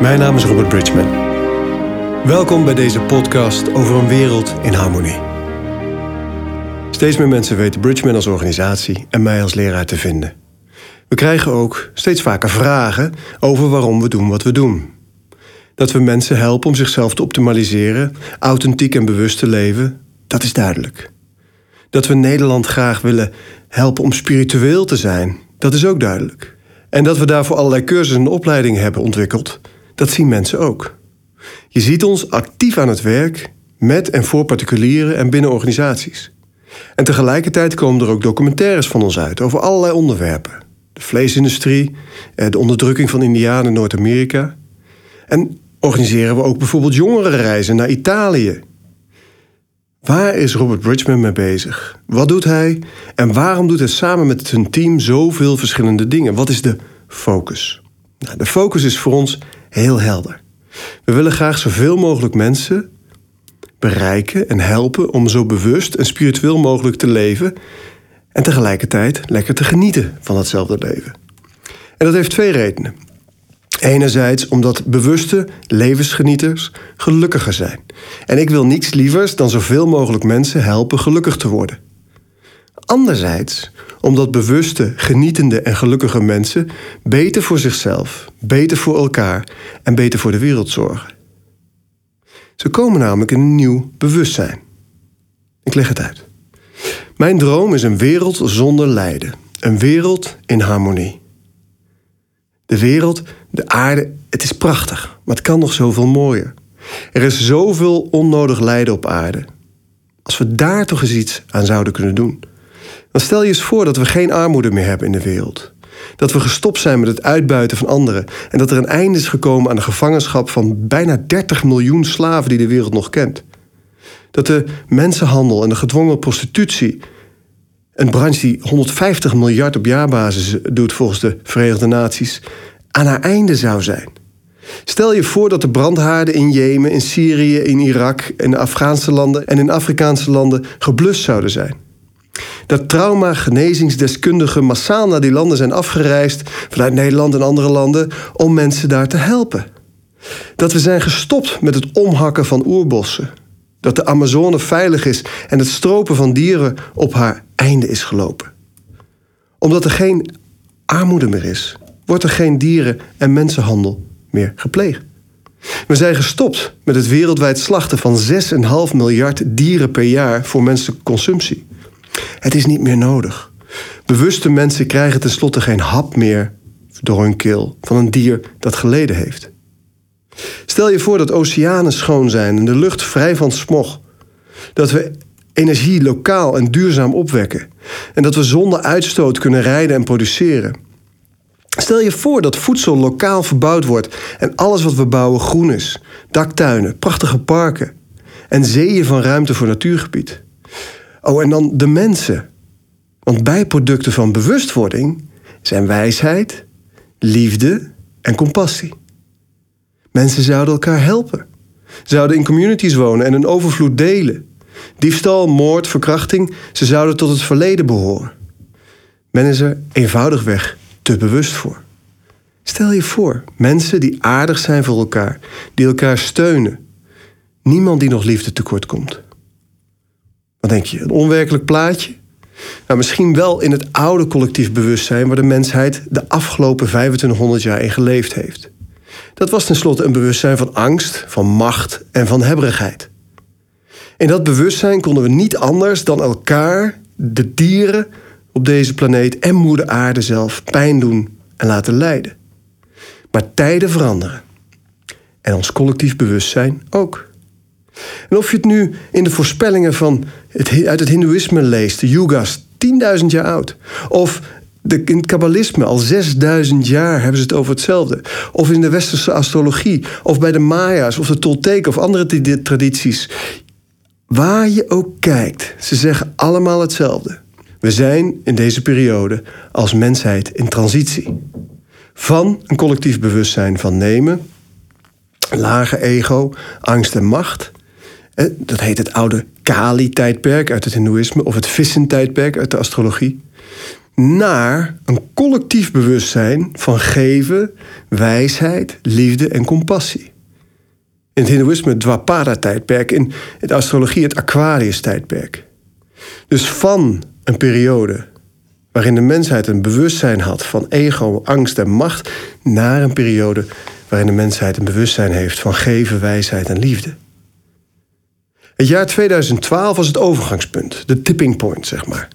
Mijn naam is Robert Bridgman. Welkom bij deze podcast over een wereld in harmonie. Steeds meer mensen weten Bridgman als organisatie en mij als leraar te vinden. We krijgen ook steeds vaker vragen over waarom we doen wat we doen. Dat we mensen helpen om zichzelf te optimaliseren, authentiek en bewust te leven, dat is duidelijk. Dat we Nederland graag willen helpen om spiritueel te zijn, dat is ook duidelijk. En dat we daarvoor allerlei cursussen en opleidingen hebben ontwikkeld, dat zien mensen ook. Je ziet ons actief aan het werk met en voor particulieren en binnen organisaties. En tegelijkertijd komen er ook documentaires van ons uit over allerlei onderwerpen. De vleesindustrie, eh, de onderdrukking van Indianen in Noord-Amerika. En organiseren we ook bijvoorbeeld jongerenreizen naar Italië. Waar is Robert Bridgman mee bezig? Wat doet hij? En waarom doet hij samen met zijn team zoveel verschillende dingen? Wat is de focus? Nou, de focus is voor ons heel helder. We willen graag zoveel mogelijk mensen bereiken en helpen om zo bewust en spiritueel mogelijk te leven en tegelijkertijd lekker te genieten van hetzelfde leven. En dat heeft twee redenen. Enerzijds omdat bewuste levensgenieters gelukkiger zijn. En ik wil niets lievers dan zoveel mogelijk mensen helpen gelukkig te worden. Anderzijds omdat bewuste, genietende en gelukkige mensen beter voor zichzelf, beter voor elkaar en beter voor de wereld zorgen. Ze komen namelijk in een nieuw bewustzijn. Ik leg het uit. Mijn droom is een wereld zonder lijden, een wereld in harmonie. De wereld, de aarde, het is prachtig, maar het kan nog zoveel mooier. Er is zoveel onnodig lijden op aarde. Als we daar toch eens iets aan zouden kunnen doen. Dan stel je eens voor dat we geen armoede meer hebben in de wereld. Dat we gestopt zijn met het uitbuiten van anderen. En dat er een einde is gekomen aan de gevangenschap van bijna 30 miljoen slaven die de wereld nog kent. Dat de mensenhandel en de gedwongen prostitutie, een branche die 150 miljard op jaarbasis doet volgens de Verenigde Naties, aan haar einde zou zijn. Stel je voor dat de brandhaarden in Jemen, in Syrië, in Irak, in de Afghaanse landen en in Afrikaanse landen geblust zouden zijn. Dat trauma-genezingsdeskundigen massaal naar die landen zijn afgereisd vanuit Nederland en andere landen om mensen daar te helpen. Dat we zijn gestopt met het omhakken van oerbossen. Dat de Amazone veilig is en het stropen van dieren op haar einde is gelopen. Omdat er geen armoede meer is, wordt er geen dieren- en mensenhandel meer gepleegd. We zijn gestopt met het wereldwijd slachten van 6,5 miljard dieren per jaar voor menselijke consumptie. Het is niet meer nodig. Bewuste mensen krijgen tenslotte geen hap meer door hun keel van een dier dat geleden heeft. Stel je voor dat oceanen schoon zijn en de lucht vrij van smog. Dat we energie lokaal en duurzaam opwekken. En dat we zonder uitstoot kunnen rijden en produceren. Stel je voor dat voedsel lokaal verbouwd wordt en alles wat we bouwen groen is. Daktuinen, prachtige parken en zeeën van ruimte voor natuurgebied. Oh, en dan de mensen. Want bijproducten van bewustwording zijn wijsheid, liefde en compassie. Mensen zouden elkaar helpen. Zouden in communities wonen en een overvloed delen. Diefstal, moord, verkrachting, ze zouden tot het verleden behoren. Men is er eenvoudigweg te bewust voor. Stel je voor, mensen die aardig zijn voor elkaar, die elkaar steunen. Niemand die nog liefde tekort komt. Wat denk je, een onwerkelijk plaatje? Nou, misschien wel in het oude collectief bewustzijn waar de mensheid de afgelopen 2500 jaar in geleefd heeft. Dat was tenslotte een bewustzijn van angst, van macht en van hebberigheid. In dat bewustzijn konden we niet anders dan elkaar, de dieren op deze planeet en moeder aarde zelf pijn doen en laten lijden. Maar tijden veranderen. En ons collectief bewustzijn ook. En of je het nu in de voorspellingen van het, uit het Hindoeïsme leest, de Yugas, 10.000 jaar oud. Of de, in het kabbalisme, al 6000 jaar hebben ze het over hetzelfde. Of in de westerse astrologie, of bij de Maya's, of de Tolteken, of andere tradities. Waar je ook kijkt, ze zeggen allemaal hetzelfde. We zijn in deze periode als mensheid in transitie. Van een collectief bewustzijn van nemen, lage ego, angst en macht. Dat heet het oude Kali-tijdperk uit het Hindoeïsme, of het Vissen-tijdperk uit de astrologie. naar een collectief bewustzijn van geven, wijsheid, liefde en compassie. In het Hindoeïsme het Dwapada-tijdperk, in de astrologie het Aquarius-tijdperk. Dus van een periode waarin de mensheid een bewustzijn had van ego, angst en macht, naar een periode waarin de mensheid een bewustzijn heeft van geven, wijsheid en liefde. Het jaar 2012 was het overgangspunt, de tipping point, zeg maar.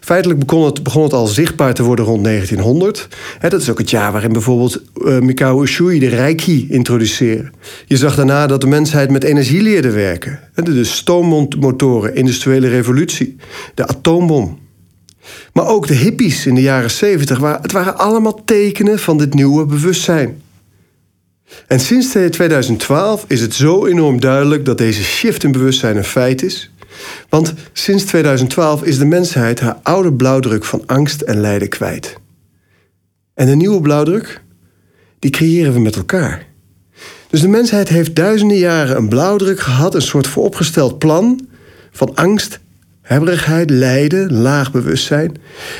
Feitelijk begon het, begon het al zichtbaar te worden rond 1900. dat is ook het jaar waarin bijvoorbeeld uh, Mikao Usui de Reiki introduceerde. Je zag daarna dat de mensheid met energie leerde werken. De stoommotoren, industriële revolutie, de atoombom. Maar ook de hippies in de jaren 70, het waren allemaal tekenen van dit nieuwe bewustzijn. En sinds 2012 is het zo enorm duidelijk dat deze shift in bewustzijn een feit is. Want sinds 2012 is de mensheid haar oude blauwdruk van angst en lijden kwijt. En de nieuwe blauwdruk, die creëren we met elkaar. Dus de mensheid heeft duizenden jaren een blauwdruk gehad, een soort vooropgesteld plan van angst, hebberigheid, lijden, laag bewustzijn.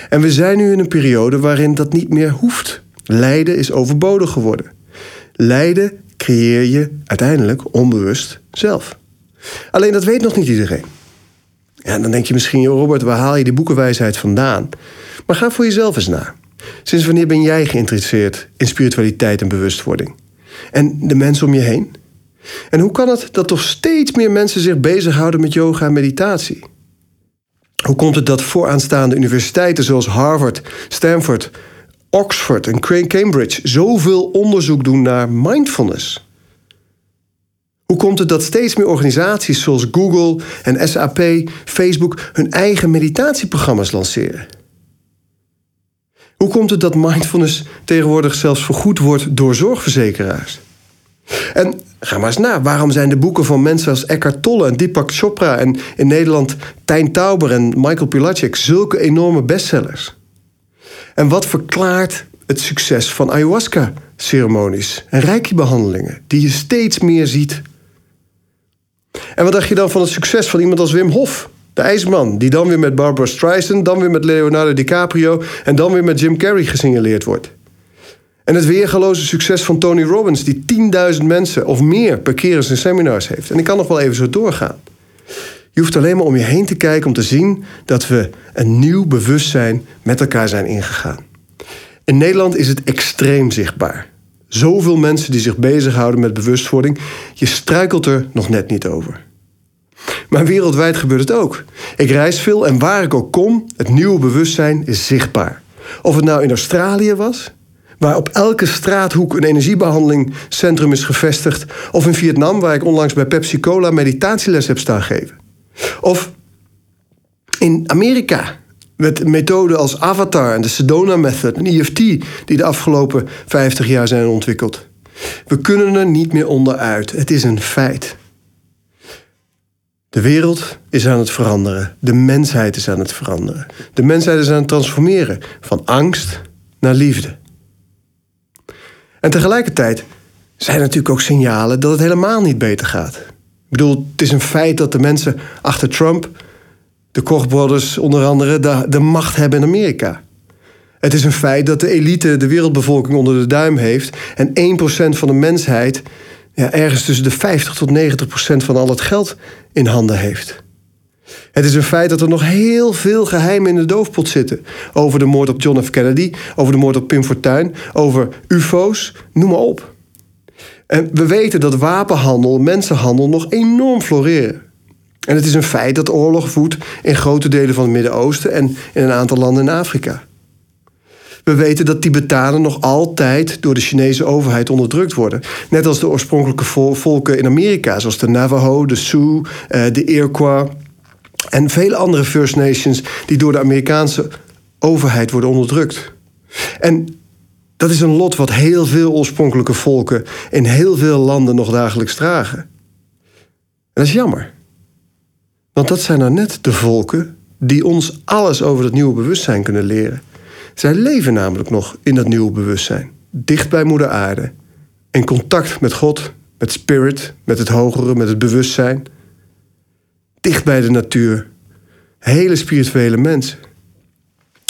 En we zijn nu in een periode waarin dat niet meer hoeft. Lijden is overbodig geworden. Lijden creëer je uiteindelijk onbewust zelf. Alleen dat weet nog niet iedereen. Ja, dan denk je misschien, Robert, waar haal je die boekenwijsheid vandaan? Maar ga voor jezelf eens na. Sinds wanneer ben jij geïnteresseerd in spiritualiteit en bewustwording? En de mensen om je heen? En hoe kan het dat toch steeds meer mensen zich bezighouden met yoga en meditatie? Hoe komt het dat vooraanstaande universiteiten zoals Harvard, Stanford, Oxford en Cambridge zoveel onderzoek doen naar mindfulness? Hoe komt het dat steeds meer organisaties zoals Google en SAP, Facebook hun eigen meditatieprogramma's lanceren? Hoe komt het dat mindfulness tegenwoordig zelfs vergoed wordt door zorgverzekeraars? En ga maar eens na, waarom zijn de boeken van mensen als Eckhart Tolle en Deepak Chopra en in Nederland Tijn Tauber en Michael Pilatschik zulke enorme bestsellers? En wat verklaart het succes van ayahuasca-ceremonies en reiki-behandelingen, die je steeds meer ziet en wat dacht je dan van het succes van iemand als Wim Hof? De IJsman, die dan weer met Barbara Streisand, dan weer met Leonardo DiCaprio en dan weer met Jim Carrey gesignaleerd wordt. En het weergaloze succes van Tony Robbins, die 10.000 mensen of meer per keer in zijn seminars heeft. En ik kan nog wel even zo doorgaan. Je hoeft alleen maar om je heen te kijken om te zien dat we een nieuw bewustzijn met elkaar zijn ingegaan. In Nederland is het extreem zichtbaar. Zoveel mensen die zich bezighouden met bewustwording. Je struikelt er nog net niet over. Maar wereldwijd gebeurt het ook. Ik reis veel en waar ik ook kom, het nieuwe bewustzijn is zichtbaar. Of het nou in Australië was, waar op elke straathoek een energiebehandelingcentrum is gevestigd, of in Vietnam, waar ik onlangs bij Pepsi Cola meditatieles heb staan geven. Of in Amerika, met methoden als Avatar en de Sedona Method en EFT, die de afgelopen 50 jaar zijn ontwikkeld. We kunnen er niet meer onderuit. Het is een feit. De wereld is aan het veranderen. De mensheid is aan het veranderen. De mensheid is aan het transformeren van angst naar liefde. En tegelijkertijd zijn er natuurlijk ook signalen dat het helemaal niet beter gaat. Ik bedoel, het is een feit dat de mensen achter Trump de Koch brothers onder andere de, macht hebben in Amerika. Het is een feit dat de elite de wereldbevolking onder de duim heeft en 1% van de mensheid ja, ergens tussen de 50 tot 90% van al het geld in handen heeft. Het is een feit dat er nog heel veel geheimen in de doofpot zitten. Over de moord op John F. Kennedy, over de moord op Pim Fortuyn, over UFO's, noem maar op. En we weten dat wapenhandel, mensenhandel nog enorm floreren. En het is een feit dat oorlog voedt in grote delen van het Midden-Oosten en in een aantal landen in Afrika. We weten dat Tibetanen nog altijd door de Chinese overheid onderdrukt worden. Net als de oorspronkelijke volken in Amerika, zoals de Navajo, de Sioux, eh, de Iroquois en vele andere First Nations die door de Amerikaanse overheid worden onderdrukt. En dat is een lot wat heel veel oorspronkelijke volken in heel veel landen nog dagelijks dragen. En dat is jammer. Want dat zijn nou net de volken die ons alles over dat nieuwe bewustzijn kunnen leren. Zij leven namelijk nog in dat nieuwe bewustzijn, dicht bij Moeder Aarde, in contact met God, met spirit, met het hogere, met het bewustzijn, dicht bij de natuur, hele spirituele mensen.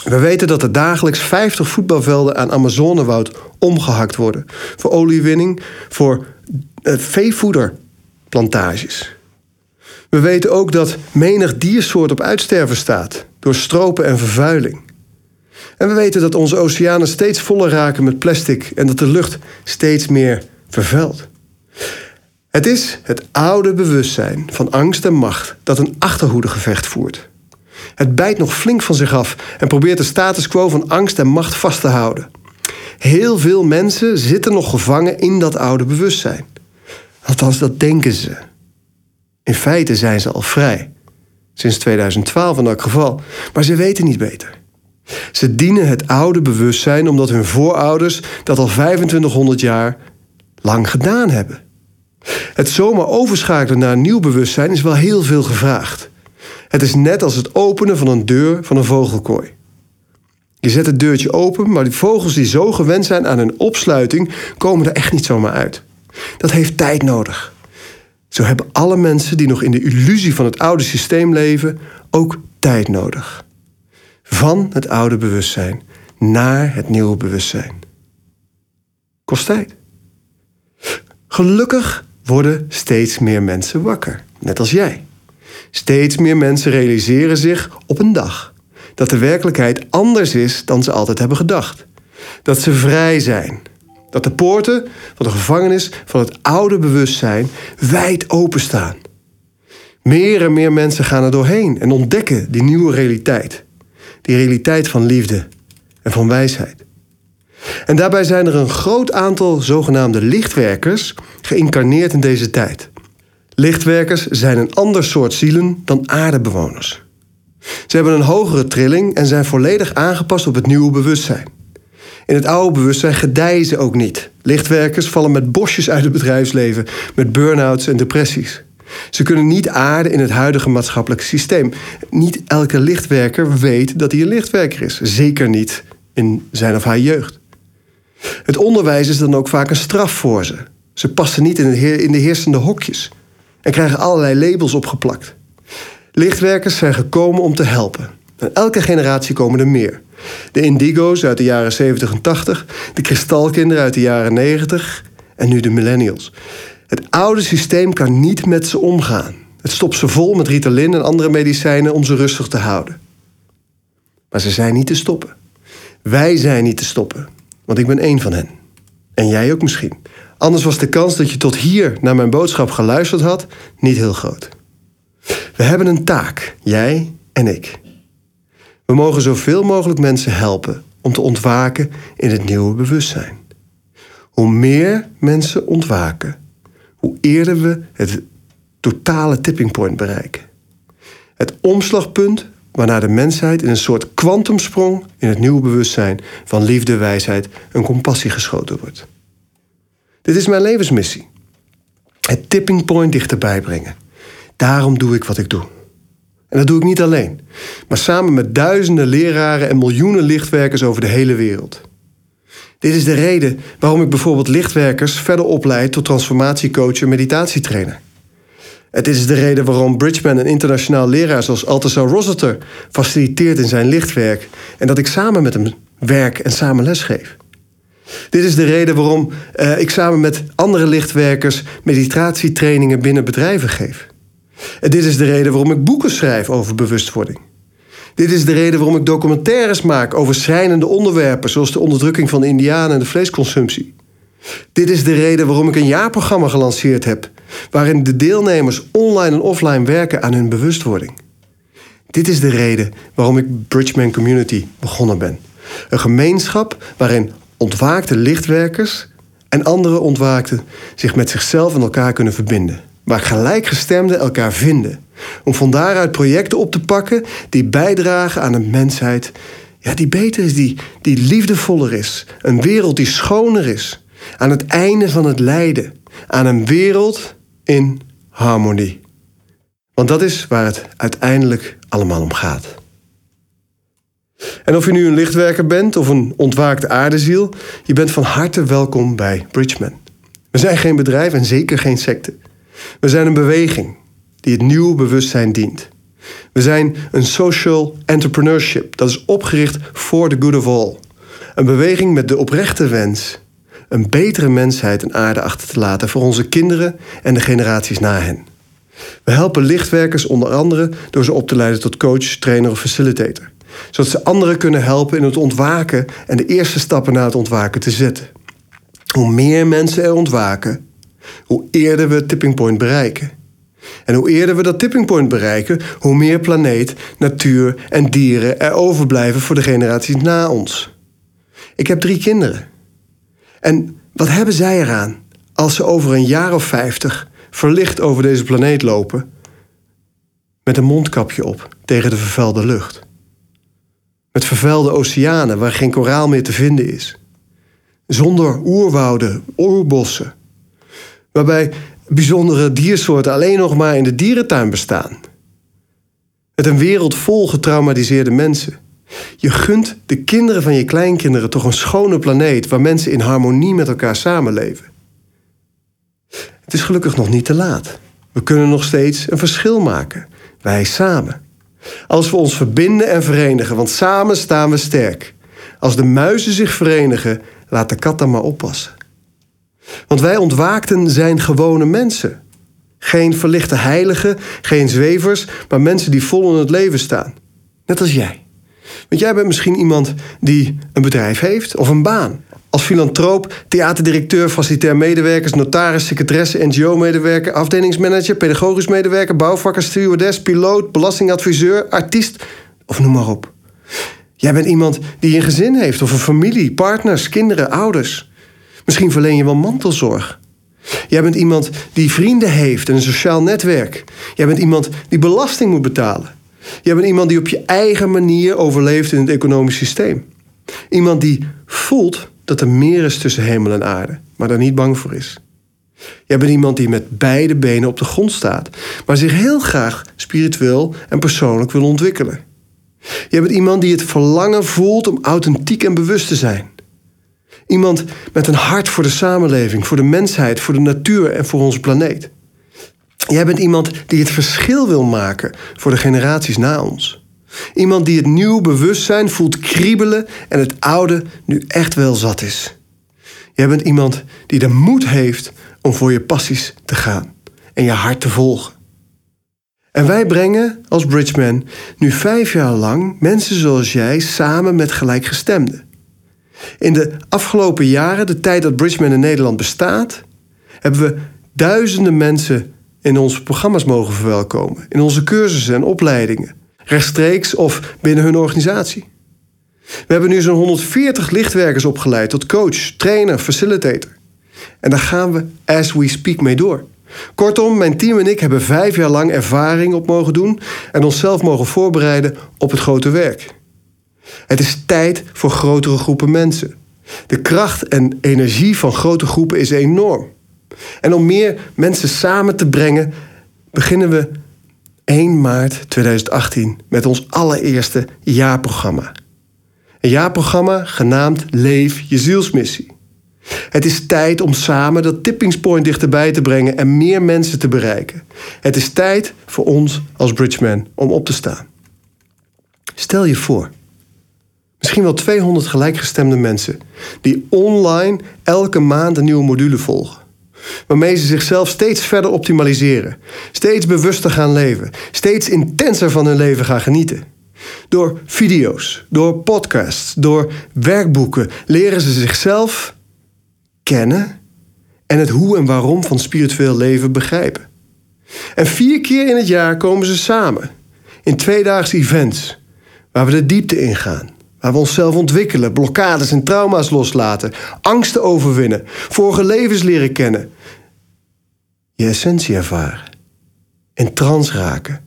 We weten dat er dagelijks 50 voetbalvelden aan Amazonewoud omgehakt worden. Voor oliewinning, voor uh, veevoederplantages. We weten ook dat menig diersoort op uitsterven staat door stropen en vervuiling. En we weten dat onze oceanen steeds voller raken met plastic en dat de lucht steeds meer vervuilt. Het is het oude bewustzijn van angst en macht dat een achterhoedegevecht voert. Het bijt nog flink van zich af en probeert de status quo van angst en macht vast te houden. Heel veel mensen zitten nog gevangen in dat oude bewustzijn. Althans, dat denken ze. In feite zijn ze al vrij. Sinds 2012 in elk geval. Maar ze weten niet beter. Ze dienen het oude bewustzijn omdat hun voorouders dat al 2500 jaar lang gedaan hebben. Het zomaar overschakelen naar een nieuw bewustzijn is wel heel veel gevraagd. Het is net als het openen van een deur van een vogelkooi. Je zet het deurtje open, maar die vogels die zo gewend zijn aan een opsluiting, komen er echt niet zomaar uit. Dat heeft tijd nodig. Zo hebben alle mensen die nog in de illusie van het oude systeem leven ook tijd nodig. Van het oude bewustzijn naar het nieuwe bewustzijn. Kost tijd. Gelukkig worden steeds meer mensen wakker, net als jij. Steeds meer mensen realiseren zich op een dag dat de werkelijkheid anders is dan ze altijd hebben gedacht. Dat ze vrij zijn. Dat de poorten van de gevangenis van het oude bewustzijn wijd openstaan. Meer en meer mensen gaan er doorheen en ontdekken die nieuwe realiteit. Die realiteit van liefde en van wijsheid. En daarbij zijn er een groot aantal zogenaamde lichtwerkers geïncarneerd in deze tijd. Lichtwerkers zijn een ander soort zielen dan aardebewoners. Ze hebben een hogere trilling en zijn volledig aangepast op het nieuwe bewustzijn. In het oude bewustzijn gedijen ze ook niet. Lichtwerkers vallen met bosjes uit het bedrijfsleven, met burn-outs en depressies. Ze kunnen niet aarden in het huidige maatschappelijke systeem. Niet elke lichtwerker weet dat hij een lichtwerker is. Zeker niet in zijn of haar jeugd. Het onderwijs is dan ook vaak een straf voor ze. Ze passen niet in de heersende hokjes en krijgen allerlei labels opgeplakt. Lichtwerkers zijn gekomen om te helpen. En elke generatie komen er meer. De Indigo's uit de jaren 70 en 80, de kristalkinderen uit de jaren 90 en nu de millennials. Het oude systeem kan niet met ze omgaan. Het stopt ze vol met Ritalin en andere medicijnen om ze rustig te houden. Maar ze zijn niet te stoppen. Wij zijn niet te stoppen, want ik ben één van hen. En jij ook misschien. Anders was de kans dat je tot hier naar mijn boodschap geluisterd had niet heel groot. We hebben een taak, jij en ik. We mogen zoveel mogelijk mensen helpen om te ontwaken in het nieuwe bewustzijn. Hoe meer mensen ontwaken, hoe eerder we het totale tipping point bereiken. Het omslagpunt waarna de mensheid in een soort kwantumsprong in het nieuwe bewustzijn van liefde, wijsheid en compassie geschoten wordt. Dit is mijn levensmissie. Het tipping point dichterbij brengen. Daarom doe ik wat ik doe. En dat doe ik niet alleen, maar samen met duizenden leraren en miljoenen lichtwerkers over de hele wereld. Dit is de reden waarom ik bijvoorbeeld lichtwerkers verder opleid tot transformatiecoach en meditatietrainer. Het is de reden waarom Bridgman een internationaal leraar zoals Althusser Rossiter faciliteert in zijn lichtwerk en dat ik samen met hem werk en samen lesgeef. Dit is de reden waarom uh, ik samen met andere lichtwerkers meditatietrainingen binnen bedrijven geef. En dit is de reden waarom ik boeken schrijf over bewustwording. Dit is de reden waarom ik documentaires maak over schrijnende onderwerpen, zoals de onderdrukking van de Indianen en de vleesconsumptie. Dit is de reden waarom ik een jaarprogramma gelanceerd heb, waarin de deelnemers online en offline werken aan hun bewustwording. Dit is de reden waarom ik Bridgman Community begonnen ben. Een gemeenschap waarin ontwaakte lichtwerkers en andere ontwaakten zich met zichzelf en elkaar kunnen verbinden. Waar gelijkgestemden elkaar vinden. Om van daaruit projecten op te pakken die bijdragen aan een mensheid ja, die beter is, die, die liefdevoller is. Een wereld die schoner is. Aan het einde van het lijden. Aan een wereld in harmonie. Want dat is waar het uiteindelijk allemaal om gaat. En of je nu een lichtwerker bent of een ontwaakte aardeziel, je bent van harte welkom bij Bridgman. We zijn geen bedrijf en zeker geen secte. We zijn een beweging die het nieuwe bewustzijn dient. We zijn een social entrepreneurship dat is opgericht voor the good of all. Een beweging met de oprechte wens een betere mensheid en aarde achter te laten voor onze kinderen en de generaties na hen. We helpen lichtwerkers onder andere door ze op te leiden tot coach, trainer of facilitator. Zodat ze anderen kunnen helpen in het ontwaken en de eerste stappen naar het ontwaken te zetten. Hoe meer mensen er ontwaken, hoe eerder we het tipping point bereiken. En hoe eerder we dat tipping point bereiken, hoe meer planeet, natuur en dieren er overblijven voor de generaties na ons. Ik heb drie kinderen. En wat hebben zij eraan als ze over een jaar of vijftig verlicht over deze planeet lopen met een mondkapje op tegen de vervuilde lucht? Met vervuilde oceanen waar geen koraal meer te vinden is. Zonder oerwouden, oerbossen. Waarbij bijzondere diersoorten alleen nog maar in de dierentuin bestaan. Met een wereld vol getraumatiseerde mensen. Je gunt de kinderen van je kleinkinderen toch een schone planeet waar mensen in harmonie met elkaar samenleven. Het is gelukkig nog niet te laat. We kunnen nog steeds een verschil maken. Wij samen. Als we ons verbinden en verenigen, want samen staan we sterk. Als de muizen zich verenigen, laat de kat dan maar oppassen. Want wij ontwaakten zijn gewone mensen. Geen verlichte heiligen, geen zwevers, maar mensen die vol in het leven staan. Net als jij. Want jij bent misschien iemand die een bedrijf heeft of een baan. Als filantroop, theaterdirecteur, facilitair medewerkers, notaris, secretaresse, NGO-medewerker, afdelingsmanager, pedagogisch medewerker, bouwvakker, stewardess, piloot, belastingadviseur, artiest of noem maar op. Jij bent iemand die een gezin heeft of een familie, partners, kinderen, ouders. Misschien verleen je wel mantelzorg. Jij bent iemand die vrienden heeft en een sociaal netwerk. Jij bent iemand die belasting moet betalen. Jij bent iemand die op je eigen manier overleeft in het economisch systeem. Iemand die voelt dat er meer is tussen hemel en aarde, maar daar niet bang voor is. Jij bent iemand die met beide benen op de grond staat, maar zich heel graag spiritueel en persoonlijk wil ontwikkelen. Jij bent iemand die het verlangen voelt om authentiek en bewust te zijn. Iemand met een hart voor de samenleving, voor de mensheid, voor de natuur en voor onze planeet. Jij bent iemand die het verschil wil maken voor de generaties na ons. Iemand die het nieuw bewustzijn voelt kriebelen en het oude nu echt wel zat is. Jij bent iemand die de moed heeft om voor je passies te gaan en je hart te volgen. En wij brengen als Bridgeman nu vijf jaar lang mensen zoals jij samen met gelijkgestemden. In de afgelopen jaren, de tijd dat Bridgeman in Nederland bestaat, hebben we duizenden mensen in onze programma's mogen verwelkomen, in onze cursussen en opleidingen, rechtstreeks of binnen hun organisatie. We hebben nu zo'n 140 lichtwerkers opgeleid tot coach, trainer, facilitator. En daar gaan we as we speak mee door. Kortom, mijn team en ik hebben vijf jaar lang ervaring op mogen doen en onszelf mogen voorbereiden op het grote werk. Het is tijd voor grotere groepen mensen. De kracht en energie van grote groepen is enorm. En om meer mensen samen te brengen, beginnen we 1 maart 2018 met ons allereerste jaarprogramma. Een jaarprogramma genaamd Leef je zielsmissie. Het is tijd om samen dat tippingspoint dichterbij te brengen en meer mensen te bereiken. Het is tijd voor ons als Bridgeman om op te staan. Stel je voor, misschien wel 200 gelijkgestemde mensen die online elke maand een nieuwe module volgen waarmee ze zichzelf steeds verder optimaliseren, steeds bewuster gaan leven, steeds intenser van hun leven gaan genieten. Door video's, door podcasts, door werkboeken leren ze zichzelf kennen en het hoe en waarom van spiritueel leven begrijpen. En vier keer in het jaar komen ze samen in tweedaagse events waar we de diepte ingaan. Waar we onszelf ontwikkelen, blokkades en trauma's loslaten, angsten overwinnen, vorige levens leren kennen. Je essentie ervaren. In trans raken.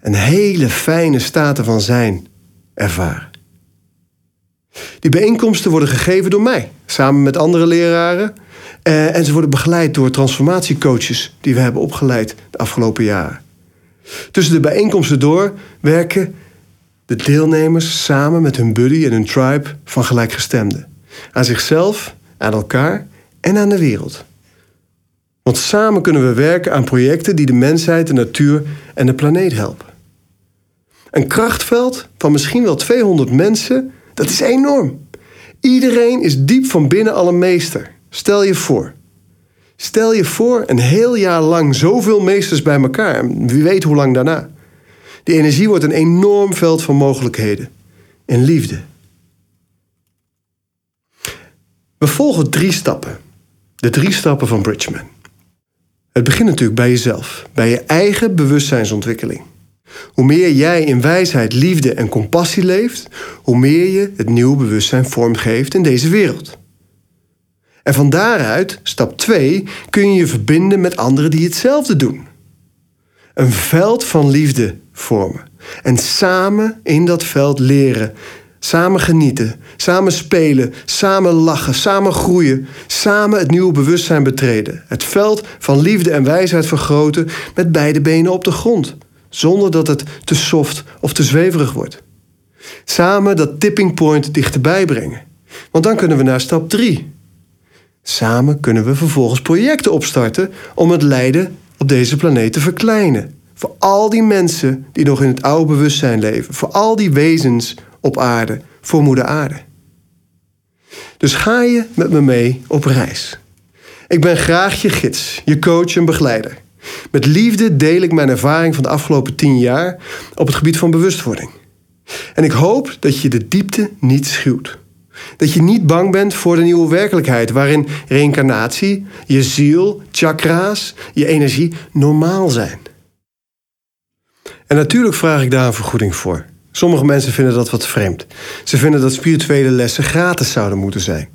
Een hele fijne staten van zijn ervaren. Die bijeenkomsten worden gegeven door mij, samen met andere leraren. Eh, en ze worden begeleid door transformatiecoaches die we hebben opgeleid de afgelopen jaren. Tussen de bijeenkomsten door werken de deelnemers samen met hun buddy en hun tribe van gelijkgestemden. Aan zichzelf, aan elkaar en aan de wereld. Want samen kunnen we werken aan projecten die de mensheid, de natuur en de planeet helpen. Een krachtveld van misschien wel 200 mensen, dat is enorm. Iedereen is diep van binnen al een meester. Stel je voor. Stel je voor een heel jaar lang zoveel meesters bij elkaar. Wie weet hoe lang daarna. Die energie wordt een enorm veld van mogelijkheden. En liefde. We volgen drie stappen. De drie stappen van Bridgman. Het begint natuurlijk bij jezelf, bij je eigen bewustzijnsontwikkeling. Hoe meer jij in wijsheid, liefde en compassie leeft, hoe meer je het nieuwe bewustzijn vormgeeft in deze wereld. En van daaruit, stap 2, kun je je verbinden met anderen die hetzelfde doen. Een veld van liefde vormen. En samen in dat veld leren. Samen genieten, samen spelen, samen lachen, samen groeien, samen het nieuwe bewustzijn betreden. Het veld van liefde en wijsheid vergroten met beide benen op de grond, zonder dat het te soft of te zweverig wordt. Samen dat tipping point dichterbij brengen. Want dan kunnen we naar stap 3. Samen kunnen we vervolgens projecten opstarten om het lijden op deze planeet te verkleinen. Voor al die mensen die nog in het oude bewustzijn leven. Voor al die wezens op aarde. Voor moeder aarde. Dus ga je met me mee op reis. Ik ben graag je gids, je coach en begeleider. Met liefde deel ik mijn ervaring van de afgelopen tien jaar op het gebied van bewustwording. En ik hoop dat je de diepte niet schuwt. Dat je niet bang bent voor de nieuwe werkelijkheid, waarin reïncarnatie, je ziel, chakra's, je energie normaal zijn. En natuurlijk vraag ik daar een vergoeding voor. Sommige mensen vinden dat wat vreemd. Ze vinden dat spirituele lessen gratis zouden moeten zijn.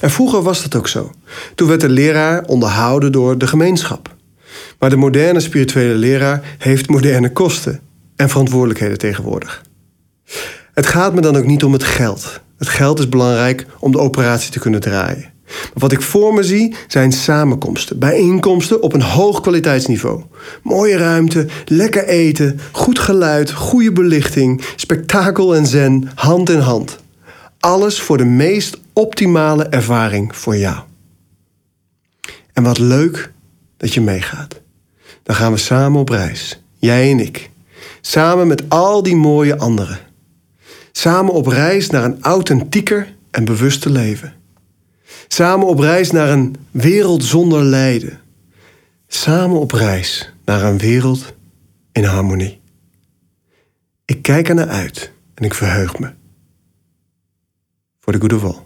En vroeger was dat ook zo. Toen werd de leraar onderhouden door de gemeenschap. Maar de moderne spirituele leraar heeft moderne kosten en verantwoordelijkheden tegenwoordig. Het gaat me dan ook niet om het geld. Het geld is belangrijk om de operatie te kunnen draaien. Maar wat ik voor me zie zijn samenkomsten, bijeenkomsten op een hoog kwaliteitsniveau. Mooie ruimte, lekker eten, goed geluid, goede belichting, spektakel en zen, hand in hand. Alles voor de meest optimale ervaring voor jou. En wat leuk dat je meegaat. Dan gaan we samen op reis, jij en ik. Samen met al die mooie anderen. Samen op reis naar een authentieker en bewuster leven. Samen op reis naar een wereld zonder lijden. Samen op reis naar een wereld in harmonie. Ik kijk er naar uit en ik verheug me. Voor de goede vol.